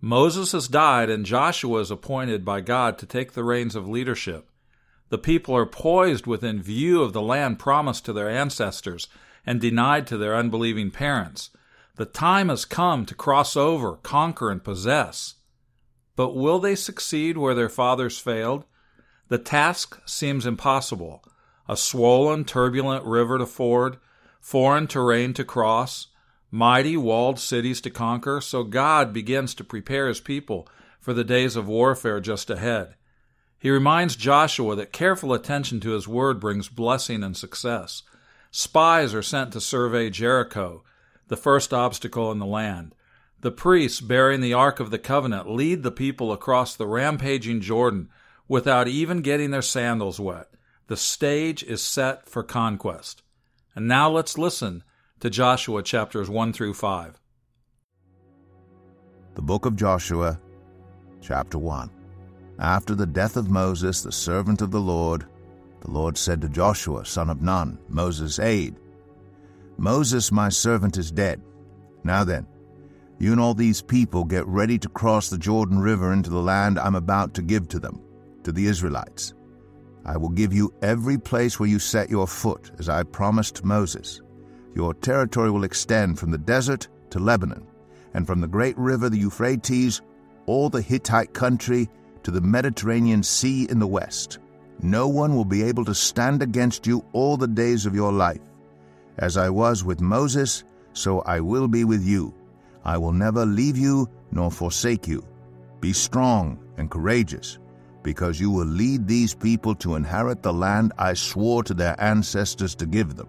Moses has died and Joshua is appointed by God to take the reins of leadership. The people are poised within view of the land promised to their ancestors and denied to their unbelieving parents. The time has come to cross over, conquer, and possess. But will they succeed where their fathers failed? The task seems impossible. A swollen, turbulent river to ford, foreign terrain to cross, mighty walled cities to conquer, so God begins to prepare his people for the days of warfare just ahead. He reminds Joshua that careful attention to his word brings blessing and success. Spies are sent to survey Jericho, the first obstacle in the land. The priests bearing the Ark of the Covenant lead the people across the rampaging Jordan without even getting their sandals wet. The stage is set for conquest. And now let's listen to Joshua chapters 1 through 5. The Book of Joshua, chapter 1. After the death of Moses, the servant of the Lord, the Lord said to Joshua, son of Nun, Moses' aide, Moses, my servant, is dead. Now then, you and all these people get ready to cross the Jordan River into the land I'm about to give to them, to the Israelites. I will give you every place where you set your foot, as I promised Moses. Your territory will extend from the desert to Lebanon, and from the great river, the Euphrates, all the Hittite country, to the Mediterranean Sea in the west. No one will be able to stand against you all the days of your life. As I was with Moses, so I will be with you. I will never leave you nor forsake you. Be strong and courageous, because you will lead these people to inherit the land I swore to their ancestors to give them.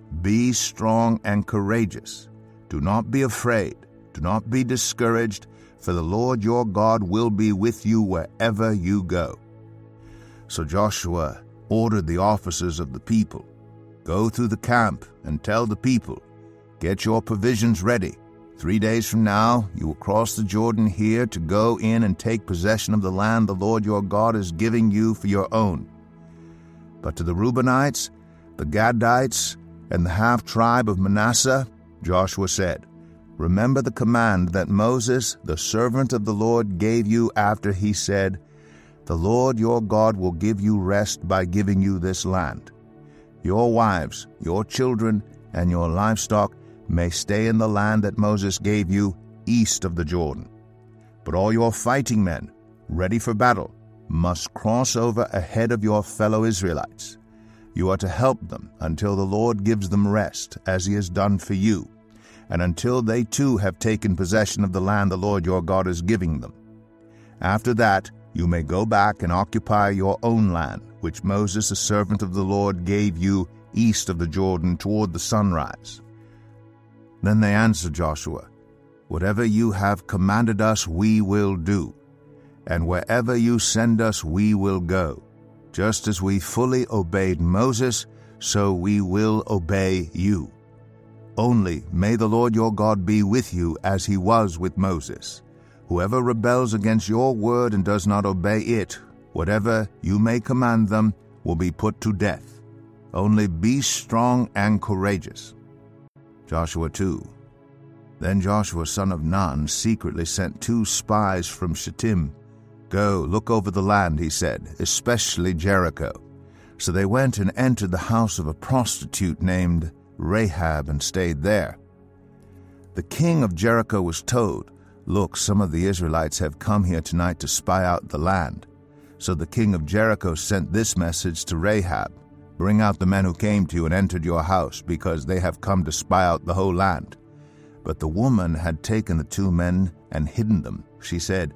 Be strong and courageous. Do not be afraid. Do not be discouraged, for the Lord your God will be with you wherever you go. So Joshua ordered the officers of the people Go through the camp and tell the people, Get your provisions ready. Three days from now, you will cross the Jordan here to go in and take possession of the land the Lord your God is giving you for your own. But to the Reubenites, the Gadites, and the half tribe of Manasseh, Joshua said, Remember the command that Moses, the servant of the Lord, gave you after he said, The Lord your God will give you rest by giving you this land. Your wives, your children, and your livestock may stay in the land that Moses gave you east of the Jordan. But all your fighting men, ready for battle, must cross over ahead of your fellow Israelites. You are to help them until the Lord gives them rest, as he has done for you, and until they too have taken possession of the land the Lord your God is giving them. After that, you may go back and occupy your own land, which Moses, the servant of the Lord, gave you east of the Jordan toward the sunrise. Then they answered Joshua, Whatever you have commanded us, we will do, and wherever you send us, we will go. Just as we fully obeyed Moses, so we will obey you. Only may the Lord your God be with you as he was with Moses. Whoever rebels against your word and does not obey it, whatever you may command them, will be put to death. Only be strong and courageous. Joshua 2. Then Joshua son of Nun secretly sent two spies from Shittim Go, look over the land, he said, especially Jericho. So they went and entered the house of a prostitute named Rahab and stayed there. The king of Jericho was told, Look, some of the Israelites have come here tonight to spy out the land. So the king of Jericho sent this message to Rahab Bring out the men who came to you and entered your house, because they have come to spy out the whole land. But the woman had taken the two men and hidden them. She said,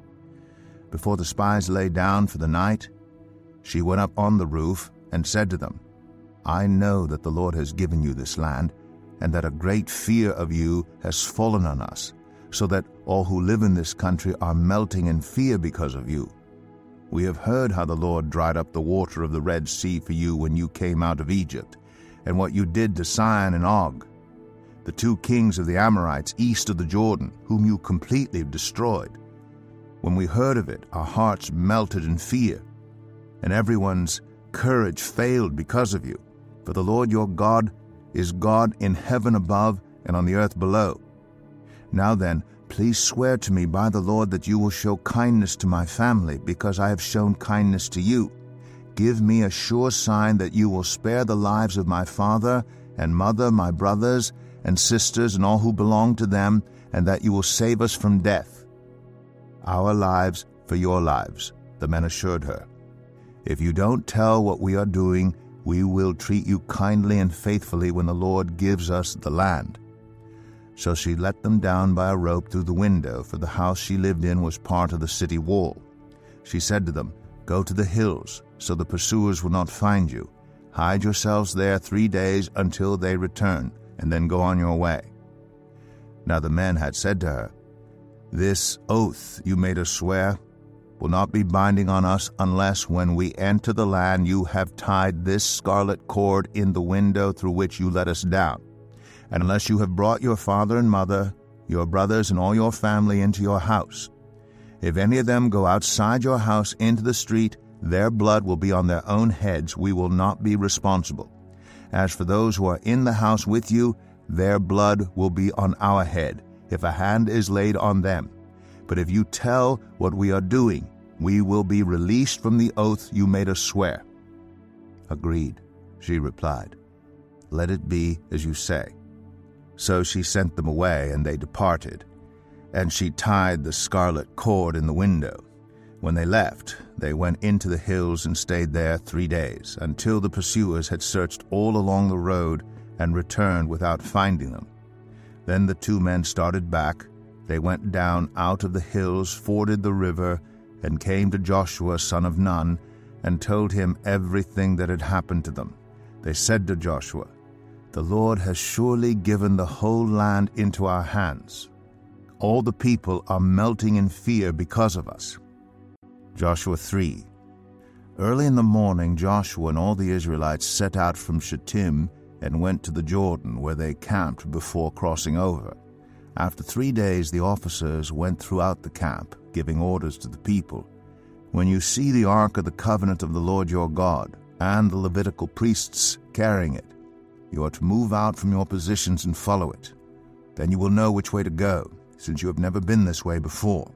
Before the spies lay down for the night, she went up on the roof and said to them, I know that the Lord has given you this land, and that a great fear of you has fallen on us, so that all who live in this country are melting in fear because of you. We have heard how the Lord dried up the water of the Red Sea for you when you came out of Egypt, and what you did to Sihon and Og, the two kings of the Amorites east of the Jordan, whom you completely destroyed. When we heard of it, our hearts melted in fear, and everyone's courage failed because of you. For the Lord your God is God in heaven above and on the earth below. Now then, Please swear to me by the Lord that you will show kindness to my family, because I have shown kindness to you. Give me a sure sign that you will spare the lives of my father and mother, my brothers and sisters, and all who belong to them, and that you will save us from death. Our lives for your lives, the men assured her. If you don't tell what we are doing, we will treat you kindly and faithfully when the Lord gives us the land. So she let them down by a rope through the window, for the house she lived in was part of the city wall. She said to them, Go to the hills, so the pursuers will not find you. Hide yourselves there three days until they return, and then go on your way. Now the men had said to her, This oath you made us swear will not be binding on us unless when we enter the land you have tied this scarlet cord in the window through which you let us down and unless you have brought your father and mother, your brothers, and all your family into your house. If any of them go outside your house into the street, their blood will be on their own heads. We will not be responsible. As for those who are in the house with you, their blood will be on our head, if a hand is laid on them. But if you tell what we are doing, we will be released from the oath you made us swear. Agreed, she replied. Let it be as you say. So she sent them away, and they departed. And she tied the scarlet cord in the window. When they left, they went into the hills and stayed there three days, until the pursuers had searched all along the road and returned without finding them. Then the two men started back. They went down out of the hills, forded the river, and came to Joshua son of Nun, and told him everything that had happened to them. They said to Joshua, the Lord has surely given the whole land into our hands. All the people are melting in fear because of us. Joshua 3 Early in the morning, Joshua and all the Israelites set out from Shittim and went to the Jordan, where they camped before crossing over. After three days, the officers went throughout the camp, giving orders to the people. When you see the ark of the covenant of the Lord your God, and the Levitical priests carrying it, you are to move out from your positions and follow it. Then you will know which way to go, since you have never been this way before.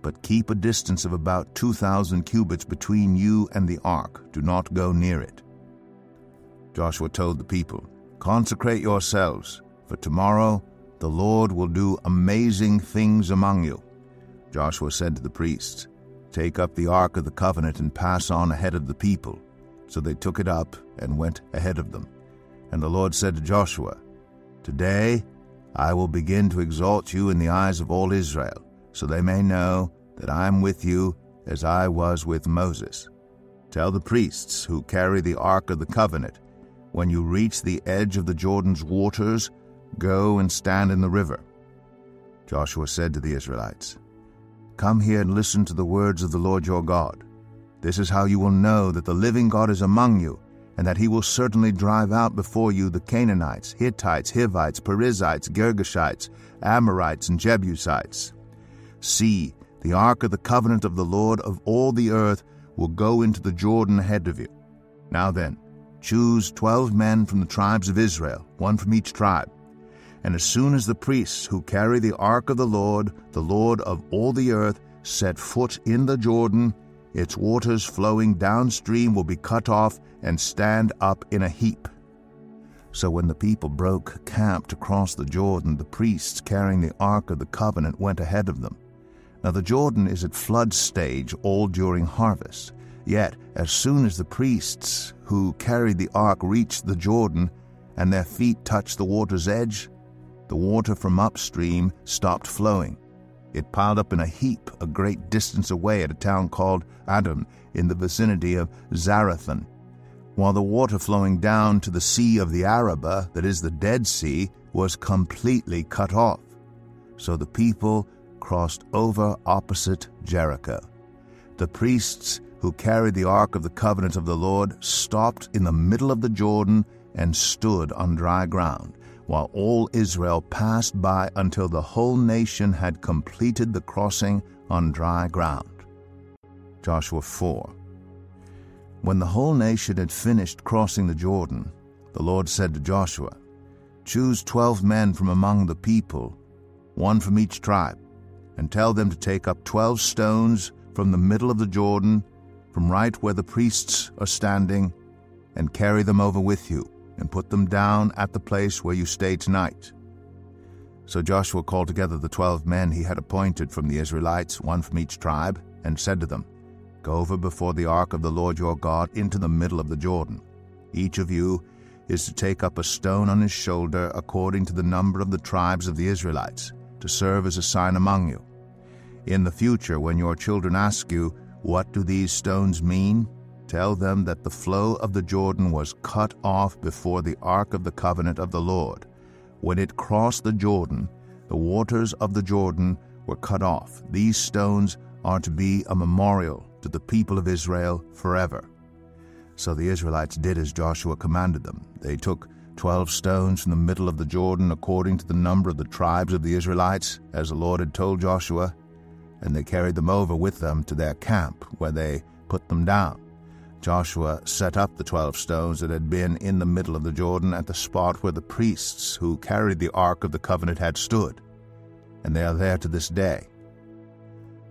But keep a distance of about 2,000 cubits between you and the ark. Do not go near it. Joshua told the people, Consecrate yourselves, for tomorrow the Lord will do amazing things among you. Joshua said to the priests, Take up the ark of the covenant and pass on ahead of the people. So they took it up and went ahead of them. And the Lord said to Joshua, Today I will begin to exalt you in the eyes of all Israel, so they may know that I am with you as I was with Moses. Tell the priests who carry the Ark of the Covenant, when you reach the edge of the Jordan's waters, go and stand in the river. Joshua said to the Israelites, Come here and listen to the words of the Lord your God. This is how you will know that the living God is among you and that he will certainly drive out before you the Canaanites, Hittites, Hivites, Perizzites, Girgashites, Amorites, and Jebusites. See, The ark of the covenant of the Lord of all the earth will go into the Jordan ahead of you. Now then, choose twelve men from the tribes of Israel, one from each tribe. And as soon as the priests who carry the ark of the Lord, the Lord of all the earth, set foot in the Jordan, its waters flowing downstream will be cut off and stand up in a heap. So when the people broke camp to cross the Jordan, the priests carrying the Ark of the Covenant went ahead of them. Now the Jordan is at flood stage all during harvest. Yet, as soon as the priests who carried the ark reached the Jordan, and their feet touched the water's edge, the water from upstream stopped flowing. It piled up in a heap a great distance away at a town called Adam in the vicinity of Zarethan while the water flowing down to the Sea of the Arabah, that is the Dead Sea, was completely cut off. So the people crossed over opposite Jericho. The priests who carried the Ark of the Covenant of the Lord stopped in the middle of the Jordan and stood on dry ground, while all Israel passed by until the whole nation had completed the crossing on dry ground. Joshua 4 when the whole nation had finished crossing the Jordan, the Lord said to Joshua, Choose twelve men from among the people, one from each tribe, and tell them to take up twelve stones from the middle of the Jordan, from right where the priests are standing, and carry them over with you, and put them down at the place where you stay tonight. So Joshua called together the twelve men he had appointed from the Israelites, one from each tribe, and said to them, Go over before the ark of the Lord your God into the middle of the Jordan. Each of you is to take up a stone on his shoulder according to the number of the tribes of the Israelites, to serve as a sign among you. In the future, when your children ask you, What do these stones mean? tell them that the flow of the Jordan was cut off before the ark of the covenant of the Lord. When it crossed the Jordan, the waters of the Jordan were cut off. These stones are to be a memorial to the people of Israel forever. So the Israelites did as Joshua commanded them. They took twelve stones from the middle of the Jordan according to the number of the tribes of the Israelites, as the Lord had told Joshua, and they carried them over with them to their camp, where they put them down. Joshua set up the twelve stones that had been in the middle of the Jordan at the spot where the priests who carried the Ark of the Covenant had stood, and they are there to this day.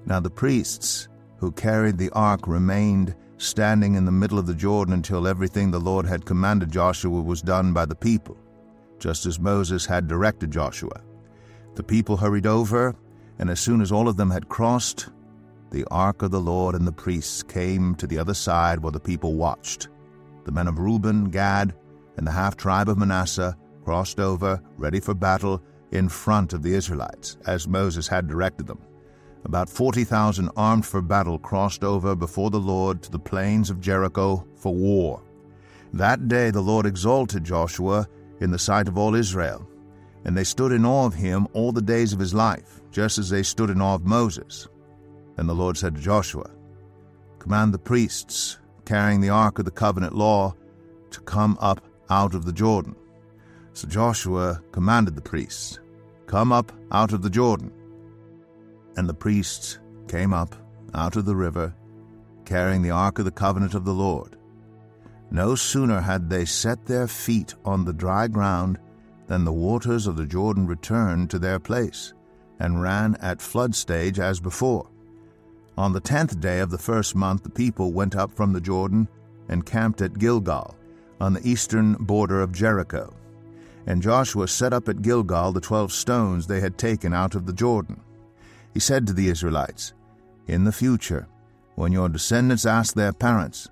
Now the priests who carried the ark remained standing in the middle of the Jordan until everything the Lord had commanded Joshua was done by the people, just as Moses had directed Joshua. The people hurried over, and as soon as all of them had crossed, the ark of the Lord and the priests came to the other side while the people watched. The men of Reuben, Gad, and the half tribe of Manasseh crossed over, ready for battle, in front of the Israelites, as Moses had directed them. About 40,000 armed for battle crossed over before the Lord to the plains of Jericho for war. That day the Lord exalted Joshua in the sight of all Israel, and they stood in awe of him all the days of his life, just as they stood in awe of Moses. Then the Lord said to Joshua, Command the priests carrying the ark of the covenant law to come up out of the Jordan. So Joshua commanded the priests, Come up out of the Jordan. And the priests came up out of the river, carrying the ark of the covenant of the Lord. No sooner had they set their feet on the dry ground than the waters of the Jordan returned to their place, and ran at flood stage as before. On the tenth day of the first month the people went up from the Jordan and camped at Gilgal, on the eastern border of Jericho. And Joshua set up at Gilgal the twelve stones they had taken out of the Jordan he said to the Israelites, In the future, when your descendants ask their parents,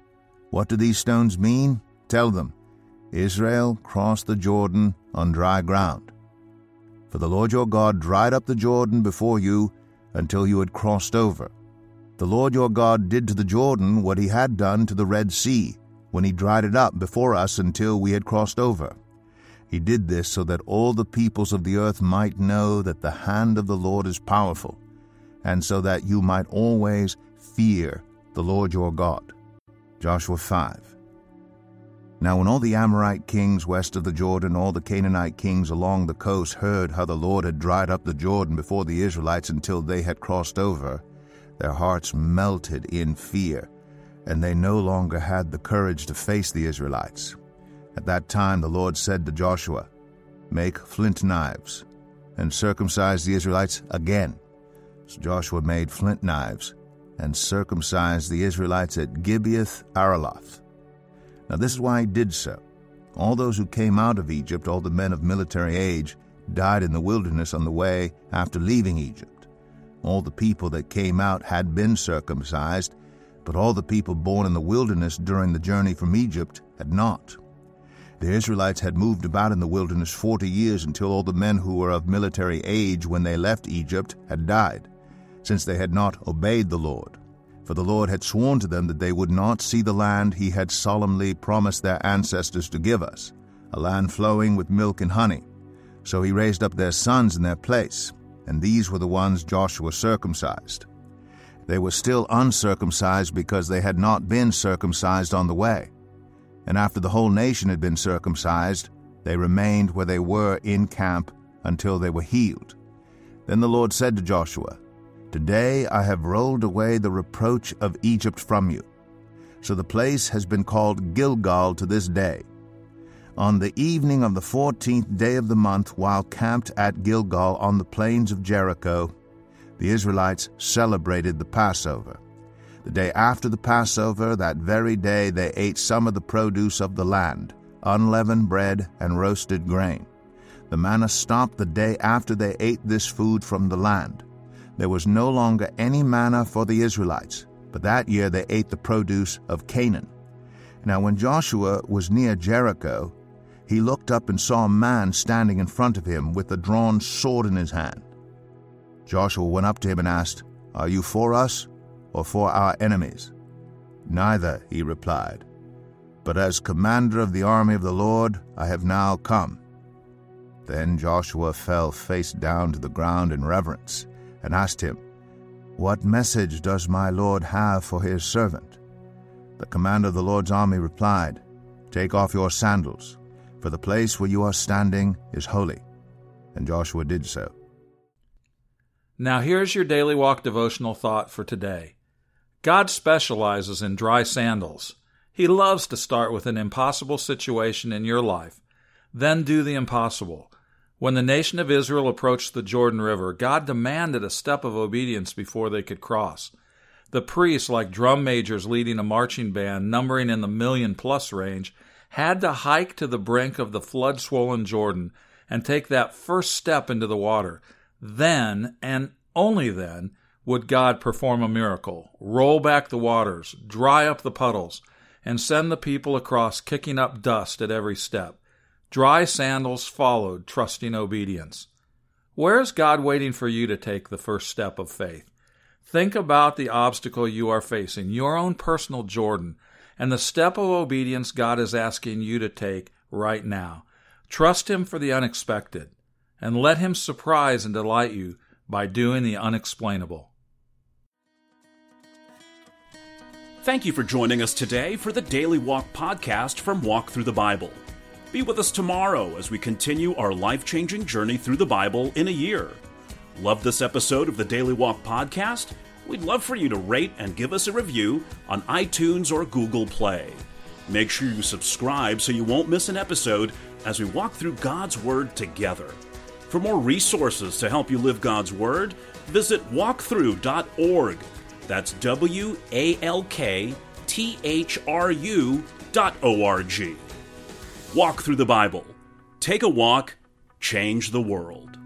What do these stones mean? Tell them, Israel crossed the Jordan on dry ground. For the Lord your God dried up the Jordan before you until you had crossed over. The Lord your God did to the Jordan what he had done to the Red Sea, when he dried it up before us until we had crossed over. He did this so that all the peoples of the earth might know that the hand of the Lord is powerful and so that you might always fear the Lord your God. Joshua 5. Now, when all the Amorite kings west of the Jordan, all the Canaanite kings along the coast heard how the Lord had dried up the Jordan before the Israelites until they had crossed over, Their hearts melted in fear, and they no longer had the courage to face the Israelites. At that time the Lord said to Joshua, Make flint knives, and circumcise the Israelites again. So Joshua made flint knives, and circumcised the Israelites at Gibeath Araloth. Now this is why he did so. All those who came out of Egypt, all the men of military age, died in the wilderness on the way after leaving Egypt. All the people that came out had been circumcised, but all the people born in the wilderness during the journey from Egypt had not. The Israelites had moved about in the wilderness forty years until all the men who were of military age when they left Egypt had died, since they had not obeyed the Lord. For the Lord had sworn to them that they would not see the land he had solemnly promised their ancestors to give us, a land flowing with milk and honey. So he raised up their sons in their place, and these were the ones Joshua circumcised. They were still uncircumcised because they had not been circumcised on the way. And after the whole nation had been circumcised, they remained where they were in camp until they were healed. Then the Lord said to Joshua, Today I have rolled away the reproach of Egypt from you. So the place has been called Gilgal to this day. On the evening of the fourteenth day of the month, while camped at Gilgal on the plains of Jericho, the Israelites celebrated the Passover. The day after the Passover, that very day, they ate some of the produce of the land, unleavened bread and roasted grain. The manna stopped the day after they ate this food from the land. There was no longer any manna for the Israelites, but that year they ate the produce of Canaan. Now, when Joshua was near Jericho, he looked up and saw a man standing in front of him with a drawn sword in his hand. Joshua went up to him and asked, Are you for us or for our enemies? Neither, he replied. But as commander of the army of the Lord, I have now come. Then Joshua fell face down to the ground in reverence and asked him, What message does my Lord have for his servant? The commander of the Lord's army replied, Take off your sandals, for the place where you are standing is holy. And Joshua did so. Now here's your daily walk devotional thought for today. God specializes in dry sandals. He loves to start with an impossible situation in your life, then do the impossible. When the nation of Israel approached the Jordan River, God demanded a step of obedience before they could cross. The priests, like drum majors leading a marching band numbering in the million plus range, had to hike to the brink of the flood swollen Jordan and take that first step into the water. Then, and only then, would God perform a miracle, roll back the waters, dry up the puddles, and send the people across kicking up dust at every step. Dry sandals followed trusting obedience. Where is God waiting for you to take the first step of faith? Think about the obstacle you are facing, your own personal Jordan, and the step of obedience God is asking you to take right now. Trust Him for the unexpected, and let Him surprise and delight you by doing the unexplainable. Thank you for joining us today for the Daily Walk podcast from Walk Through the Bible. Be with us tomorrow as we continue our life changing journey through the Bible in a year. Love this episode of the Daily Walk podcast? We'd love for you to rate and give us a review on iTunes or Google Play. Make sure you subscribe so you won't miss an episode as we walk through God's Word together. For more resources to help you live God's Word, visit walkthru.org. That's W A L K T H R U dot O R G. Walk through the Bible. Take a walk, change the world.